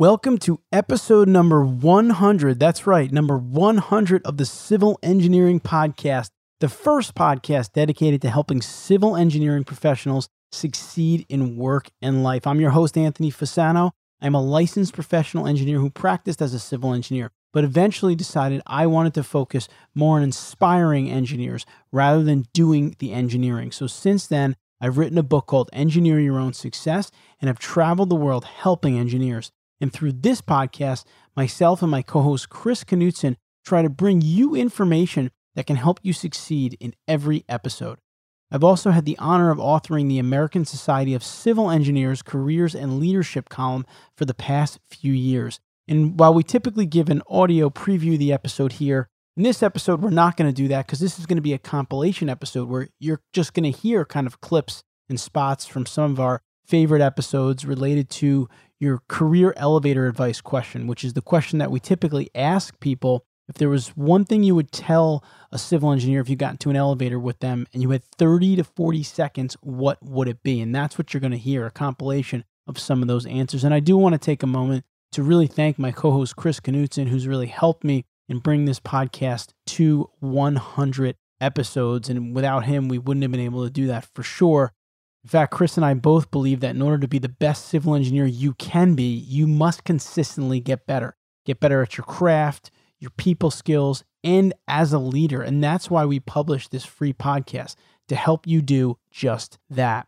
Welcome to episode number 100. That's right, number 100 of the Civil Engineering Podcast, the first podcast dedicated to helping civil engineering professionals succeed in work and life. I'm your host, Anthony Fasano. I'm a licensed professional engineer who practiced as a civil engineer, but eventually decided I wanted to focus more on inspiring engineers rather than doing the engineering. So since then, I've written a book called Engineer Your Own Success and have traveled the world helping engineers. And through this podcast, myself and my co host Chris Knutson try to bring you information that can help you succeed in every episode. I've also had the honor of authoring the American Society of Civil Engineers Careers and Leadership column for the past few years. And while we typically give an audio preview of the episode here, in this episode, we're not going to do that because this is going to be a compilation episode where you're just going to hear kind of clips and spots from some of our favorite episodes related to your career elevator advice question, which is the question that we typically ask people. If there was one thing you would tell a civil engineer if you got into an elevator with them and you had 30 to 40 seconds, what would it be? And that's what you're going to hear a compilation of some of those answers. And I do want to take a moment to really thank my co host, Chris Knutson, who's really helped me and bring this podcast to 100 episodes. And without him, we wouldn't have been able to do that for sure. In fact, Chris and I both believe that in order to be the best civil engineer you can be, you must consistently get better. Get better at your craft, your people skills, and as a leader. And that's why we publish this free podcast to help you do just that.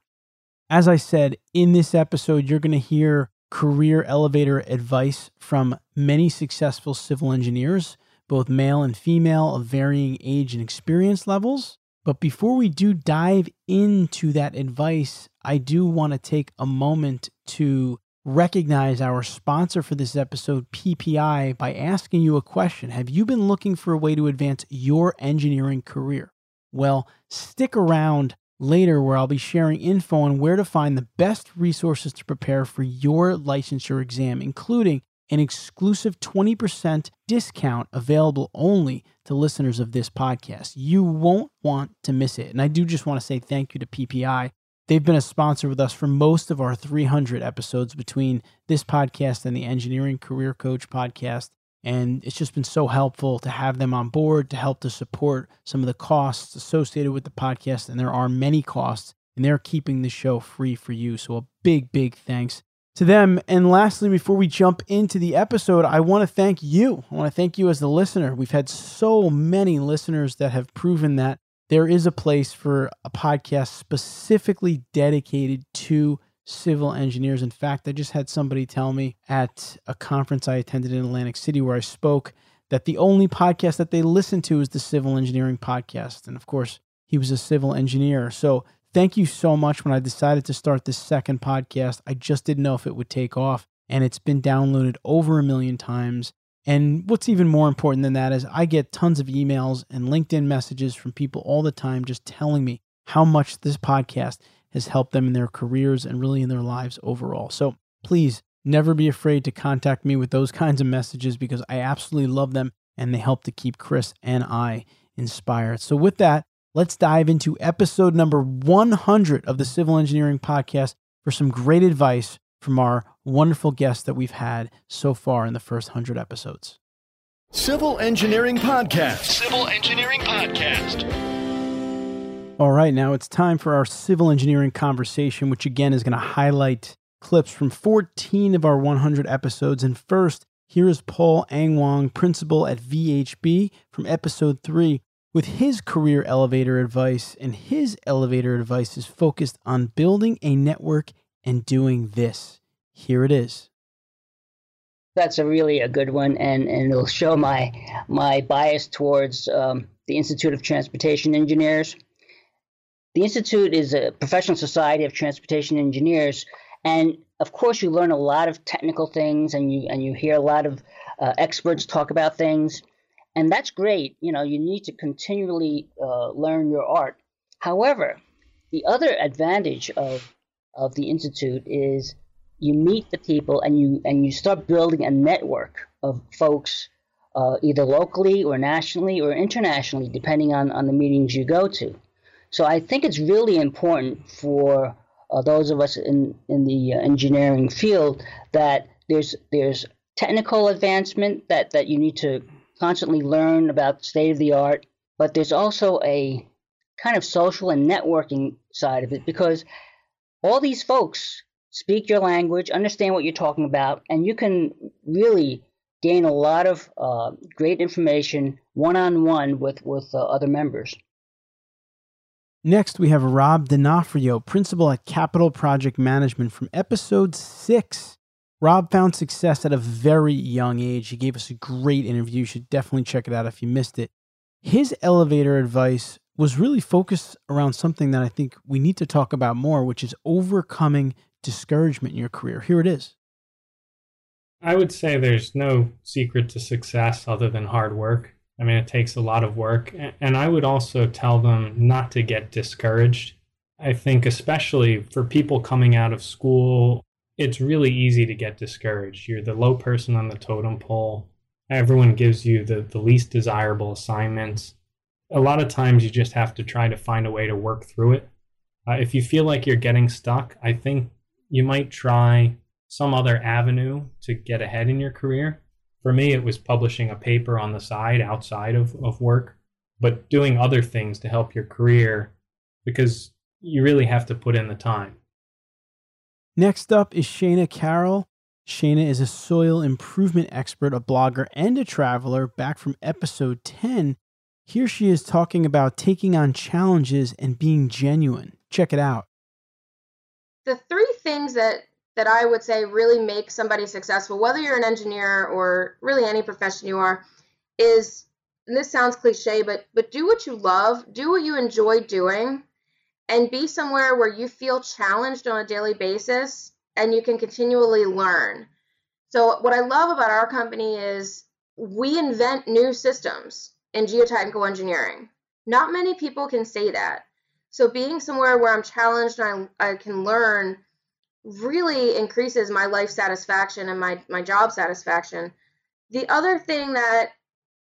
As I said, in this episode, you're going to hear career elevator advice from many successful civil engineers, both male and female, of varying age and experience levels. But before we do dive into that advice, I do want to take a moment to recognize our sponsor for this episode, PPI, by asking you a question. Have you been looking for a way to advance your engineering career? Well, stick around later where I'll be sharing info on where to find the best resources to prepare for your licensure exam, including an exclusive 20% discount available only to listeners of this podcast. You won't want to miss it. And I do just want to say thank you to PPI. They've been a sponsor with us for most of our 300 episodes between this podcast and the Engineering Career Coach podcast. And it's just been so helpful to have them on board to help to support some of the costs associated with the podcast. And there are many costs, and they're keeping the show free for you. So a big, big thanks to them. And lastly, before we jump into the episode, I want to thank you. I want to thank you as the listener. We've had so many listeners that have proven that there is a place for a podcast specifically dedicated to civil engineers. In fact, I just had somebody tell me at a conference I attended in Atlantic City where I spoke that the only podcast that they listen to is the civil engineering podcast. And of course, he was a civil engineer. So Thank you so much. When I decided to start this second podcast, I just didn't know if it would take off, and it's been downloaded over a million times. And what's even more important than that is I get tons of emails and LinkedIn messages from people all the time just telling me how much this podcast has helped them in their careers and really in their lives overall. So please never be afraid to contact me with those kinds of messages because I absolutely love them and they help to keep Chris and I inspired. So, with that, let's dive into episode number 100 of the Civil Engineering Podcast for some great advice from our wonderful guests that we've had so far in the first 100 episodes. Civil Engineering Podcast. Civil Engineering Podcast. All right, now it's time for our civil engineering conversation, which again is going to highlight clips from 14 of our 100 episodes. And first, here is Paul Angwong, principal at VHB, from episode 3, with his career elevator advice, and his elevator advice is focused on building a network and doing this. Here it is. That's a really a good one, and, and it'll show my my bias towards um, the Institute of Transportation Engineers. The Institute is a professional society of transportation engineers, and of course, you learn a lot of technical things, and you and you hear a lot of uh, experts talk about things and that's great. You know, you need to continually uh, learn your art. However, the other advantage of of the institute is you meet the people and you and you start building a network of folks, uh, either locally or nationally or internationally, depending on on the meetings you go to. So I think it's really important for uh, those of us in in the uh, engineering field that there's there's technical advancement that that you need to constantly learn about state of the art, but there's also a kind of social and networking side of it because all these folks speak your language, understand what you're talking about, and you can really gain a lot of uh, great information one on one with with uh, other members. Next, we have Rob D'Onofrio, principal at Capital Project Management from episode six. Rob found success at a very young age. He gave us a great interview. You should definitely check it out if you missed it. His elevator advice was really focused around something that I think we need to talk about more, which is overcoming discouragement in your career. Here it is. I would say there's no secret to success other than hard work. I mean, it takes a lot of work. And I would also tell them not to get discouraged. I think, especially for people coming out of school, it's really easy to get discouraged. You're the low person on the totem pole. Everyone gives you the, the least desirable assignments. A lot of times you just have to try to find a way to work through it. Uh, if you feel like you're getting stuck, I think you might try some other avenue to get ahead in your career for me, it was publishing a paper on the side outside of, of work, but doing other things to help your career because you really have to put in the time. Next up is Shana Carroll. Shana is a soil improvement expert, a blogger, and a traveler back from episode 10. Here she is talking about taking on challenges and being genuine. Check it out. The three things that that I would say really make somebody successful, whether you're an engineer or really any profession you are, is and this sounds cliche, but but do what you love, do what you enjoy doing, and be somewhere where you feel challenged on a daily basis and you can continually learn. So what I love about our company is we invent new systems in geotechnical engineering. Not many people can say that. So being somewhere where I'm challenged and I, I can learn really increases my life satisfaction and my, my job satisfaction. The other thing that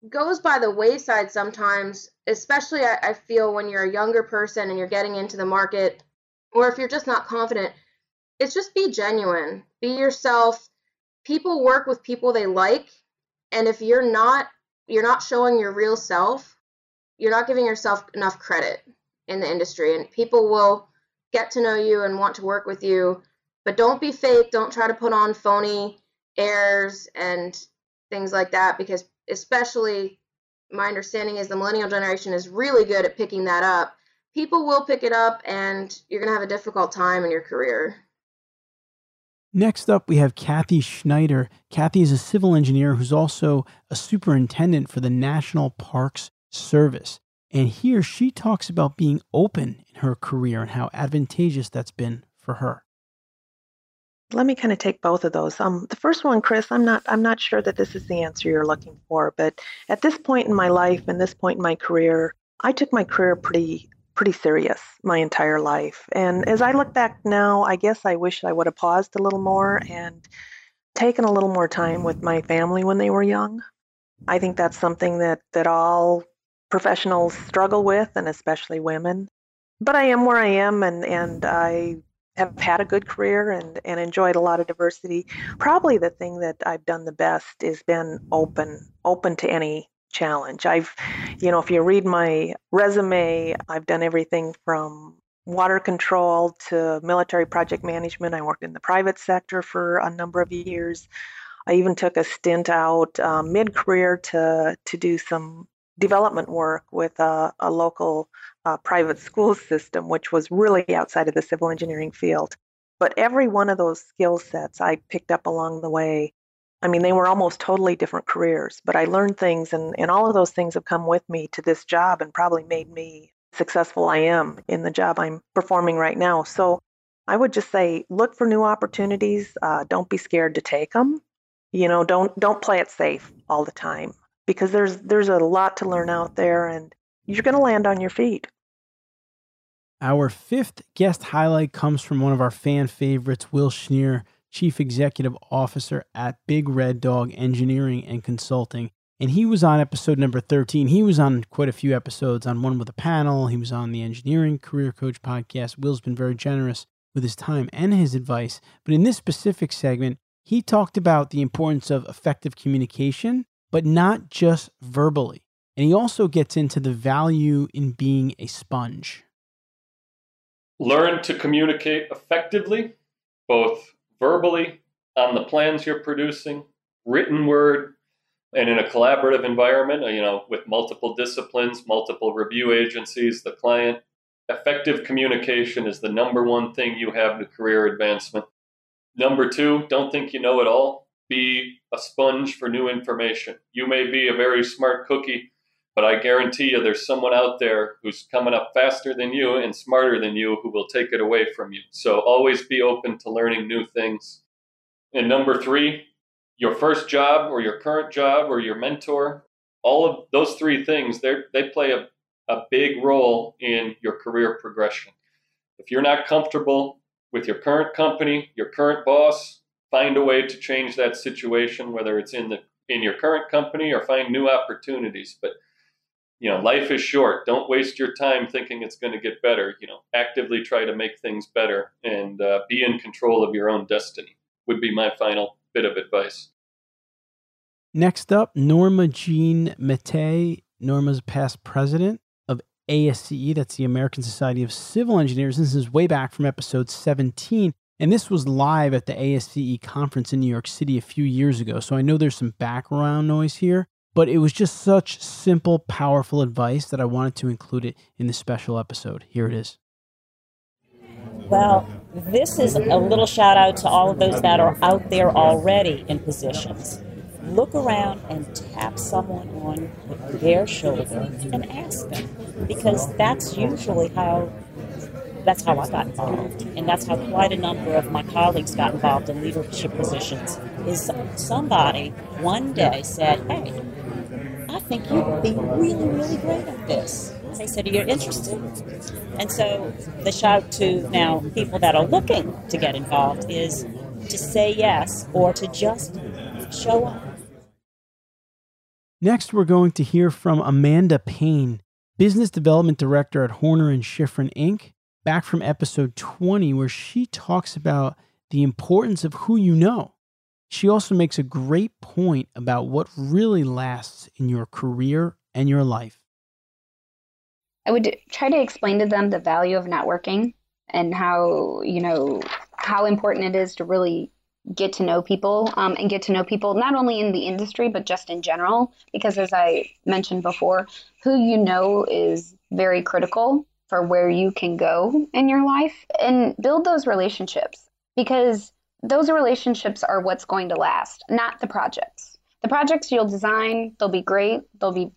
goes by the wayside sometimes, especially I, I feel when you're a younger person and you're getting into the market, or if you're just not confident, it's just be genuine, be yourself. People work with people they like, and if you're not you're not showing your real self, you're not giving yourself enough credit in the industry, and people will get to know you and want to work with you but don't be fake. Don't try to put on phony airs and things like that because, especially, my understanding is the millennial generation is really good at picking that up. People will pick it up, and you're going to have a difficult time in your career. Next up, we have Kathy Schneider. Kathy is a civil engineer who's also a superintendent for the National Parks Service. And here she talks about being open in her career and how advantageous that's been for her let me kind of take both of those. Um, the first one, Chris, I'm not I'm not sure that this is the answer you're looking for, but at this point in my life and this point in my career, I took my career pretty pretty serious my entire life. And as I look back now, I guess I wish I would have paused a little more and taken a little more time with my family when they were young. I think that's something that that all professionals struggle with and especially women. But I am where I am and and I have had a good career and, and enjoyed a lot of diversity. Probably the thing that I've done the best is been open, open to any challenge. I've, you know, if you read my resume, I've done everything from water control to military project management. I worked in the private sector for a number of years. I even took a stint out um, mid-career to to do some development work with a, a local uh, private school system, which was really outside of the civil engineering field. But every one of those skill sets I picked up along the way. I mean, they were almost totally different careers, but I learned things, and, and all of those things have come with me to this job and probably made me successful I am in the job I'm performing right now. So I would just say look for new opportunities. Uh, don't be scared to take them. You know, don't don't play it safe all the time because there's there's a lot to learn out there, and you're going to land on your feet. Our fifth guest highlight comes from one of our fan favorites, Will Schnier, Chief Executive Officer at Big Red Dog Engineering and Consulting. And he was on episode number 13. He was on quite a few episodes, on one with a panel. He was on the Engineering Career Coach podcast. Will's been very generous with his time and his advice. But in this specific segment, he talked about the importance of effective communication, but not just verbally. And he also gets into the value in being a sponge. Learn to communicate effectively, both verbally on the plans you're producing, written word, and in a collaborative environment, uh, you know, with multiple disciplines, multiple review agencies, the client. Effective communication is the number one thing you have to career advancement. Number two, don't think you know it all. Be a sponge for new information. You may be a very smart cookie, but I guarantee you there's someone out there who's coming up faster than you and smarter than you who will take it away from you. So always be open to learning new things. And number three, your first job or your current job or your mentor, all of those three things, they play a, a big role in your career progression. If you're not comfortable with your current company, your current boss, find a way to change that situation, whether it's in the in your current company or find new opportunities. But you know, life is short. Don't waste your time thinking it's going to get better. You know, actively try to make things better and uh, be in control of your own destiny. Would be my final bit of advice. Next up, Norma Jean Mattei. Norma's past president of ASCE, that's the American Society of Civil Engineers. This is way back from episode 17. And this was live at the ASCE conference in New York City a few years ago. So I know there's some background noise here, but it was just such simple, powerful advice that I wanted to include it in the special episode. Here it is. Well, this is a little shout out to all of those that are out there already in positions. Look around and tap someone on their shoulder and ask them because that's usually how that's how I got involved, and that's how quite a number of my colleagues got involved in leadership positions. Is somebody one day said, "Hey, I think you'd be really, really great at this." They said, "Are you interested?" And so the shout to now people that are looking to get involved is to say yes or to just show up. Next, we're going to hear from Amanda Payne, Business Development Director at Horner and Shifrin Inc., back from episode 20, where she talks about the importance of who you know. She also makes a great point about what really lasts in your career and your life. I would try to explain to them the value of networking and how, you know, how important it is to really get to know people um, and get to know people not only in the industry but just in general because as i mentioned before who you know is very critical for where you can go in your life and build those relationships because those relationships are what's going to last not the projects. The projects you'll design they'll be great. They'll be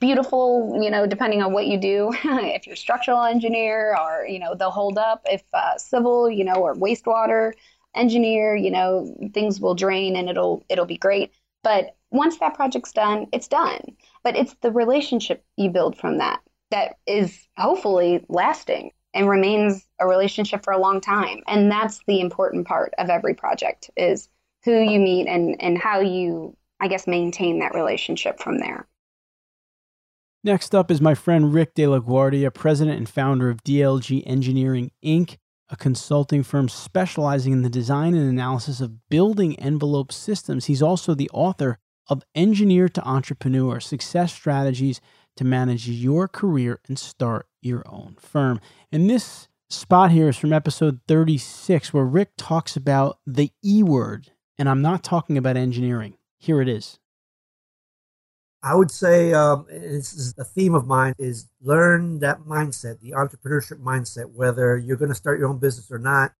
beautiful you know depending on what you do. If you're structural engineer or you know they'll hold up. If uh, civil you know or wastewater engineer, you know, things will drain and it'll it'll be great. But once that project's done, it's done. But it's the relationship you build from that that is hopefully lasting and remains a relationship for a long time. And that's the important part of every project is who you meet and and how you I guess maintain that relationship from there. Next up is my friend Rick De La Guardia, president and founder of DLG Engineering Inc a consulting firm specializing in the design and analysis of building envelope systems. He's also the author of Engineer to Entrepreneur Success Strategies to Manage Your Career and Start Your Own Firm. And this spot here is from episode 36, where Rick talks about the E word. And I'm not talking about engineering. Here it is. I would say um, this is a theme of mine is learn that mindset, the entrepreneurship mindset, whether you're going to start your own business or not.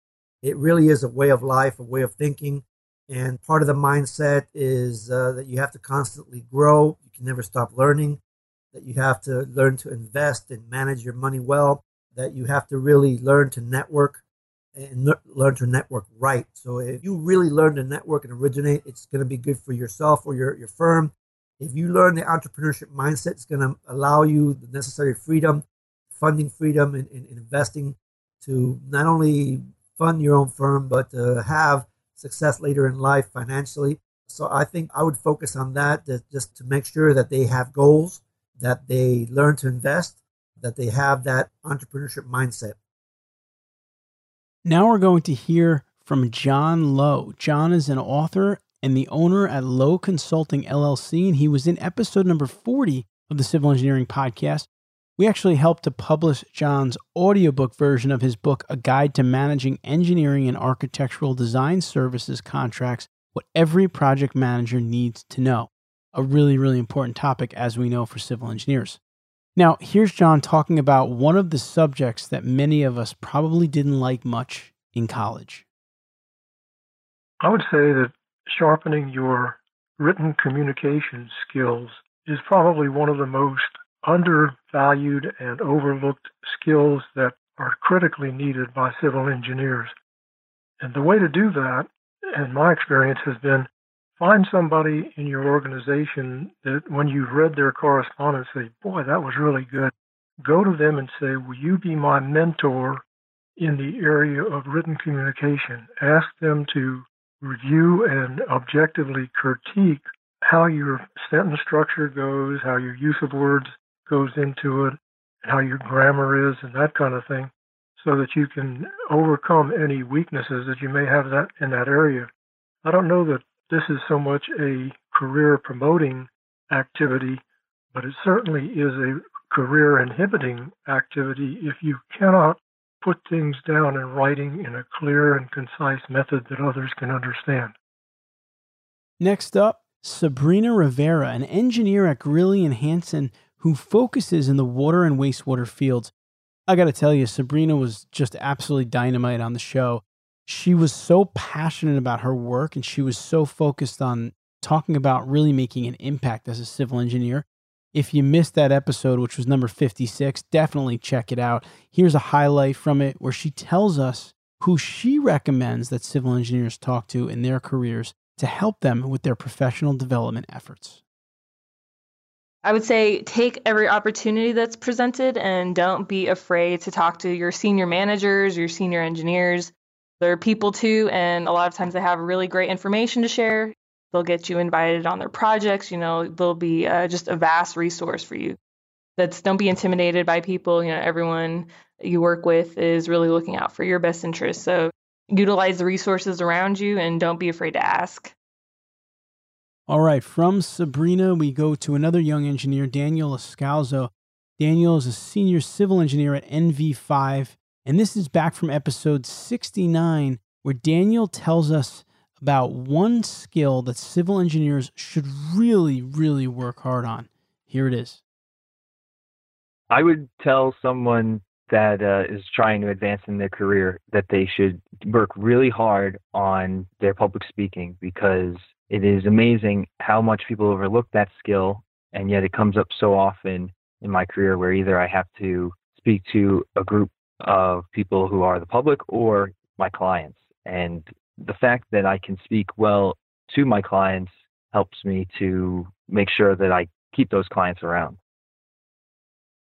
It really is a way of life, a way of thinking. And part of the mindset is uh, that you have to constantly grow. You can never stop learning, that you have to learn to invest and manage your money well, that you have to really learn to network and learn to network right. So if you really learn to network and originate, it's going to be good for yourself or your, your firm if you learn the entrepreneurship mindset, it's going to allow you the necessary freedom, funding freedom, and, investing to not only fund your own firm, but to have success later in life financially. So I think I would focus on that, that just to make sure that they have goals, that they learn to invest, that they have that entrepreneurship mindset. Now we're going to hear from John Lowe. John is an author and the owner at Lowe Consulting LLC, and he was in episode number 40 of the Civil Engineering Podcast. We actually helped to publish John's audiobook version of his book, A Guide to Managing Engineering and Architectural Design Services Contracts What Every Project Manager Needs to Know. A really, really important topic, as we know, for civil engineers. Now, here's John talking about one of the subjects that many of us probably didn't like much in college. I would say that sharpening your written communication skills is probably one of the most undervalued and overlooked skills that are critically needed by civil engineers. And the way to do that, in my experience, has been find somebody in your organization that when you've read their correspondence, say, boy, that was really good. Go to them and say, will you be my mentor in the area of written communication? Ask them to review and objectively critique how your sentence structure goes, how your use of words goes into it, and how your grammar is, and that kind of thing, so that you can overcome any weaknesses that you may have that in that area. I don't know that this is so much a career promoting activity, but it certainly is a career inhibiting activity if you cannot put things down in writing in a clear and concise method that others can understand. Next up, Sabrina Rivera, an engineer at Greeley and Hansen who focuses in the water and wastewater fields. I got to tell you, Sabrina was just absolutely dynamite on the show. She was so passionate about her work and she was so focused on talking about really making an impact as a civil engineer. If you missed that episode, which was number 56, definitely check it out. Here's a highlight from it where she tells us who she recommends that civil engineers talk to in their careers to help them with their professional development efforts. I would say take every opportunity that's presented and don't be afraid to talk to your senior managers, your senior engineers. They're people too, and a lot of times they have really great information to share. They'll get you invited on their projects. You know, they'll be uh, just a vast resource for you. That's don't be intimidated by people. You know, everyone you work with is really looking out for your best interests. So utilize the resources around you and don't be afraid to ask. All right, from Sabrina, we go to another young engineer, Daniel Escalzo. Daniel is a senior civil engineer at NV5, and this is back from episode 69, where Daniel tells us about one skill that civil engineers should really, really work hard on. Here it is. I would tell someone that uh, is trying to advance in their career that they should work really hard on their public speaking because it is amazing how much people overlook that skill and yet it comes up so often in my career where either I have to speak to a group of people who are the public or my clients and the fact that I can speak well to my clients helps me to make sure that I keep those clients around.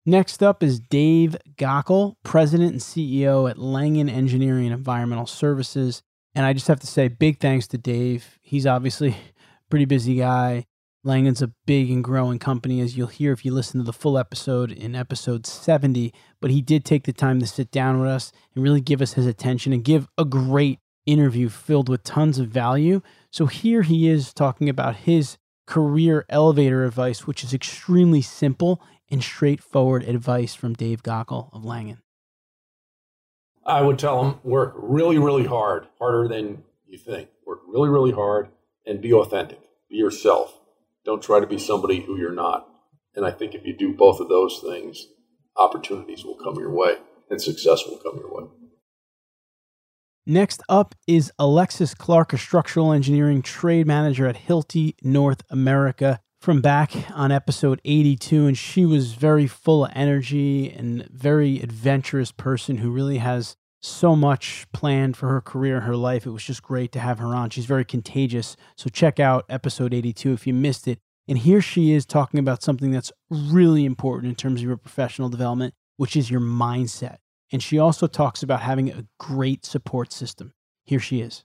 Next up is Dave Gockel, President and CEO at Langan Engineering Environmental Services. And I just have to say, big thanks to Dave. He's obviously a pretty busy guy. Langan's a big and growing company, as you'll hear if you listen to the full episode in episode 70. But he did take the time to sit down with us and really give us his attention and give a great interview filled with tons of value. So here he is talking about his career elevator advice, which is extremely simple and straightforward advice from Dave Gockel of Langen. I would tell them work really, really hard, harder than you think. Work really, really hard and be authentic. Be yourself. Don't try to be somebody who you're not. And I think if you do both of those things, opportunities will come your way and success will come your way. Next up is Alexis Clark, a structural engineering trade manager at Hilti North America from back on episode 82 and she was very full of energy and very adventurous person who really has so much planned for her career her life. It was just great to have her on. She's very contagious. So check out episode 82 if you missed it. And here she is talking about something that's really important in terms of your professional development, which is your mindset. And she also talks about having a great support system. Here she is.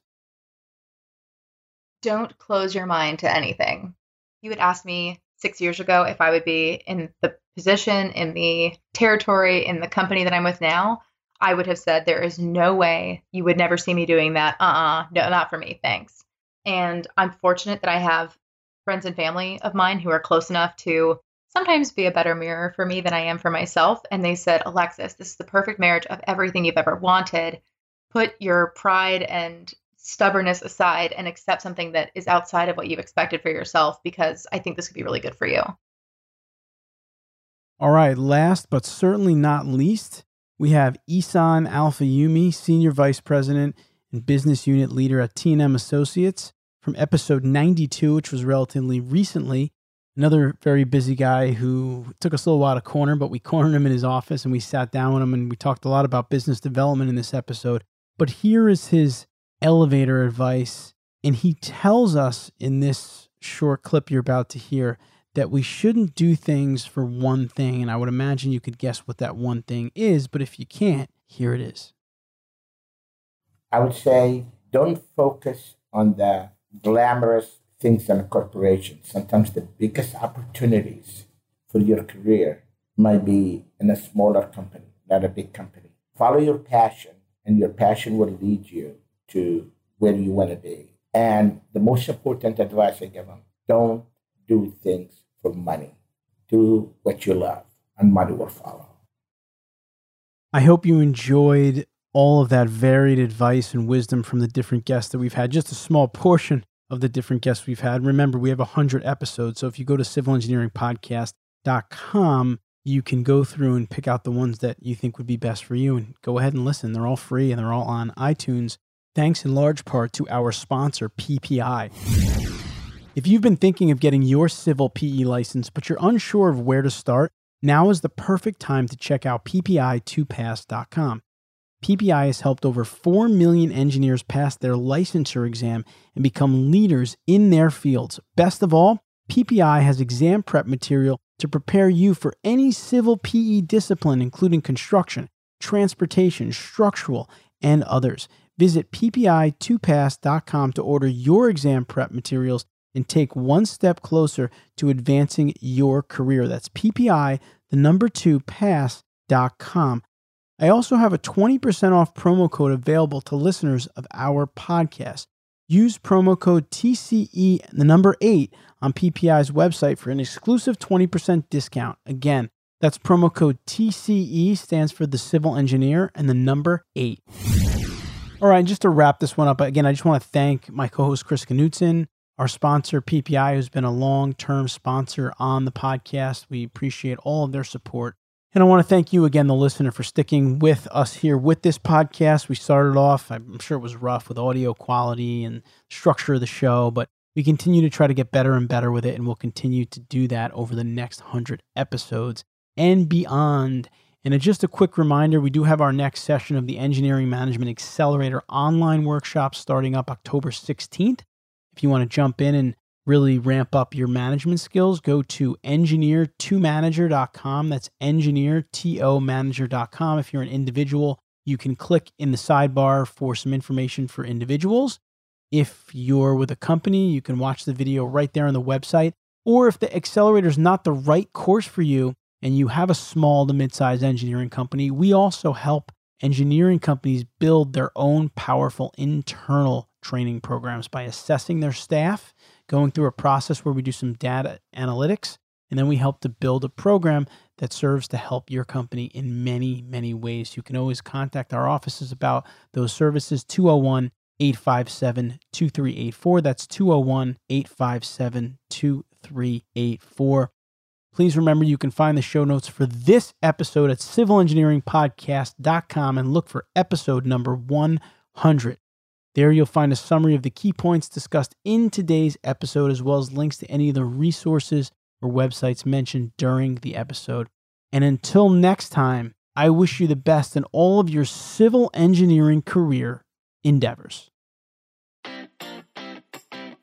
Don't close your mind to anything. You would ask me six years ago if I would be in the position, in the territory, in the company that I'm with now. I would have said, There is no way you would never see me doing that. Uh uh no, not for me. Thanks. And I'm fortunate that I have friends and family of mine who are close enough to sometimes be a better mirror for me than I am for myself. And they said, Alexis, this is the perfect marriage of everything you've ever wanted. Put your pride and stubbornness aside and accept something that is outside of what you've expected for yourself because I think this could be really good for you. All right, last but certainly not least, we have Isan Alfayumi, Senior Vice President and Business Unit Leader at T&M Associates from episode 92, which was relatively recently. Another very busy guy who took us a little while to corner, but we cornered him in his office and we sat down with him and we talked a lot about business development in this episode. But here is his elevator advice. And he tells us in this short clip you're about to hear that we shouldn't do things for one thing. And I would imagine you could guess what that one thing is, but if you can't, here it is. I would say don't focus on the glamorous things in a corporation. Sometimes the biggest opportunities for your career might be in a smaller company, not a big company. Follow your passion, and your passion will lead you to where you want to be. And the most important advice I give them don't do things for money. Do what you love, and money will follow. I hope you enjoyed all of that varied advice and wisdom from the different guests that we've had. Just a small portion of the different guests we've had. Remember, we have 100 episodes. So if you go to civilengineeringpodcast.com, you can go through and pick out the ones that you think would be best for you and go ahead and listen. They're all free and they're all on iTunes, thanks in large part to our sponsor, PPI. If you've been thinking of getting your civil PE license, but you're unsure of where to start, now is the perfect time to check out PPI2Pass.com. PPI has helped over 4 million engineers pass their licensure exam and become leaders in their fields. Best of all, PPI has exam prep material to prepare you for any civil PE discipline, including construction, transportation, structural, and others. Visit ppi2pass.com to order your exam prep materials and take one step closer to advancing your career. That's PPI, the number two, pass.com. I also have a 20% off promo code available to listeners of our podcast. Use promo code TCE, the number eight, on PPI's website for an exclusive 20% discount. Again, that's promo code TCE, stands for the civil engineer, and the number eight. All right, just to wrap this one up, again, I just want to thank my co host, Chris Knutson, our sponsor, PPI, who's been a long term sponsor on the podcast. We appreciate all of their support. And I want to thank you again, the listener, for sticking with us here with this podcast. We started off, I'm sure it was rough with audio quality and structure of the show, but we continue to try to get better and better with it, and we'll continue to do that over the next 100 episodes and beyond. And just a quick reminder we do have our next session of the Engineering Management Accelerator online workshop starting up October 16th. You want to jump in and really ramp up your management skills, go to engineer2manager.com. That's engineer2manager.com. If you're an individual, you can click in the sidebar for some information for individuals. If you're with a company, you can watch the video right there on the website. Or if the accelerator is not the right course for you and you have a small to mid-sized engineering company, we also help engineering companies build their own powerful internal training programs by assessing their staff going through a process where we do some data analytics, and then we help to build a program that serves to help your company in many, many ways. You can always contact our offices about those services 201 857 2384. That's 201 857 2384. Please remember you can find the show notes for this episode at civilengineeringpodcast.com and look for episode number 100. There you'll find a summary of the key points discussed in today's episode, as well as links to any of the resources or websites mentioned during the episode. And until next time, I wish you the best in all of your civil engineering career endeavors.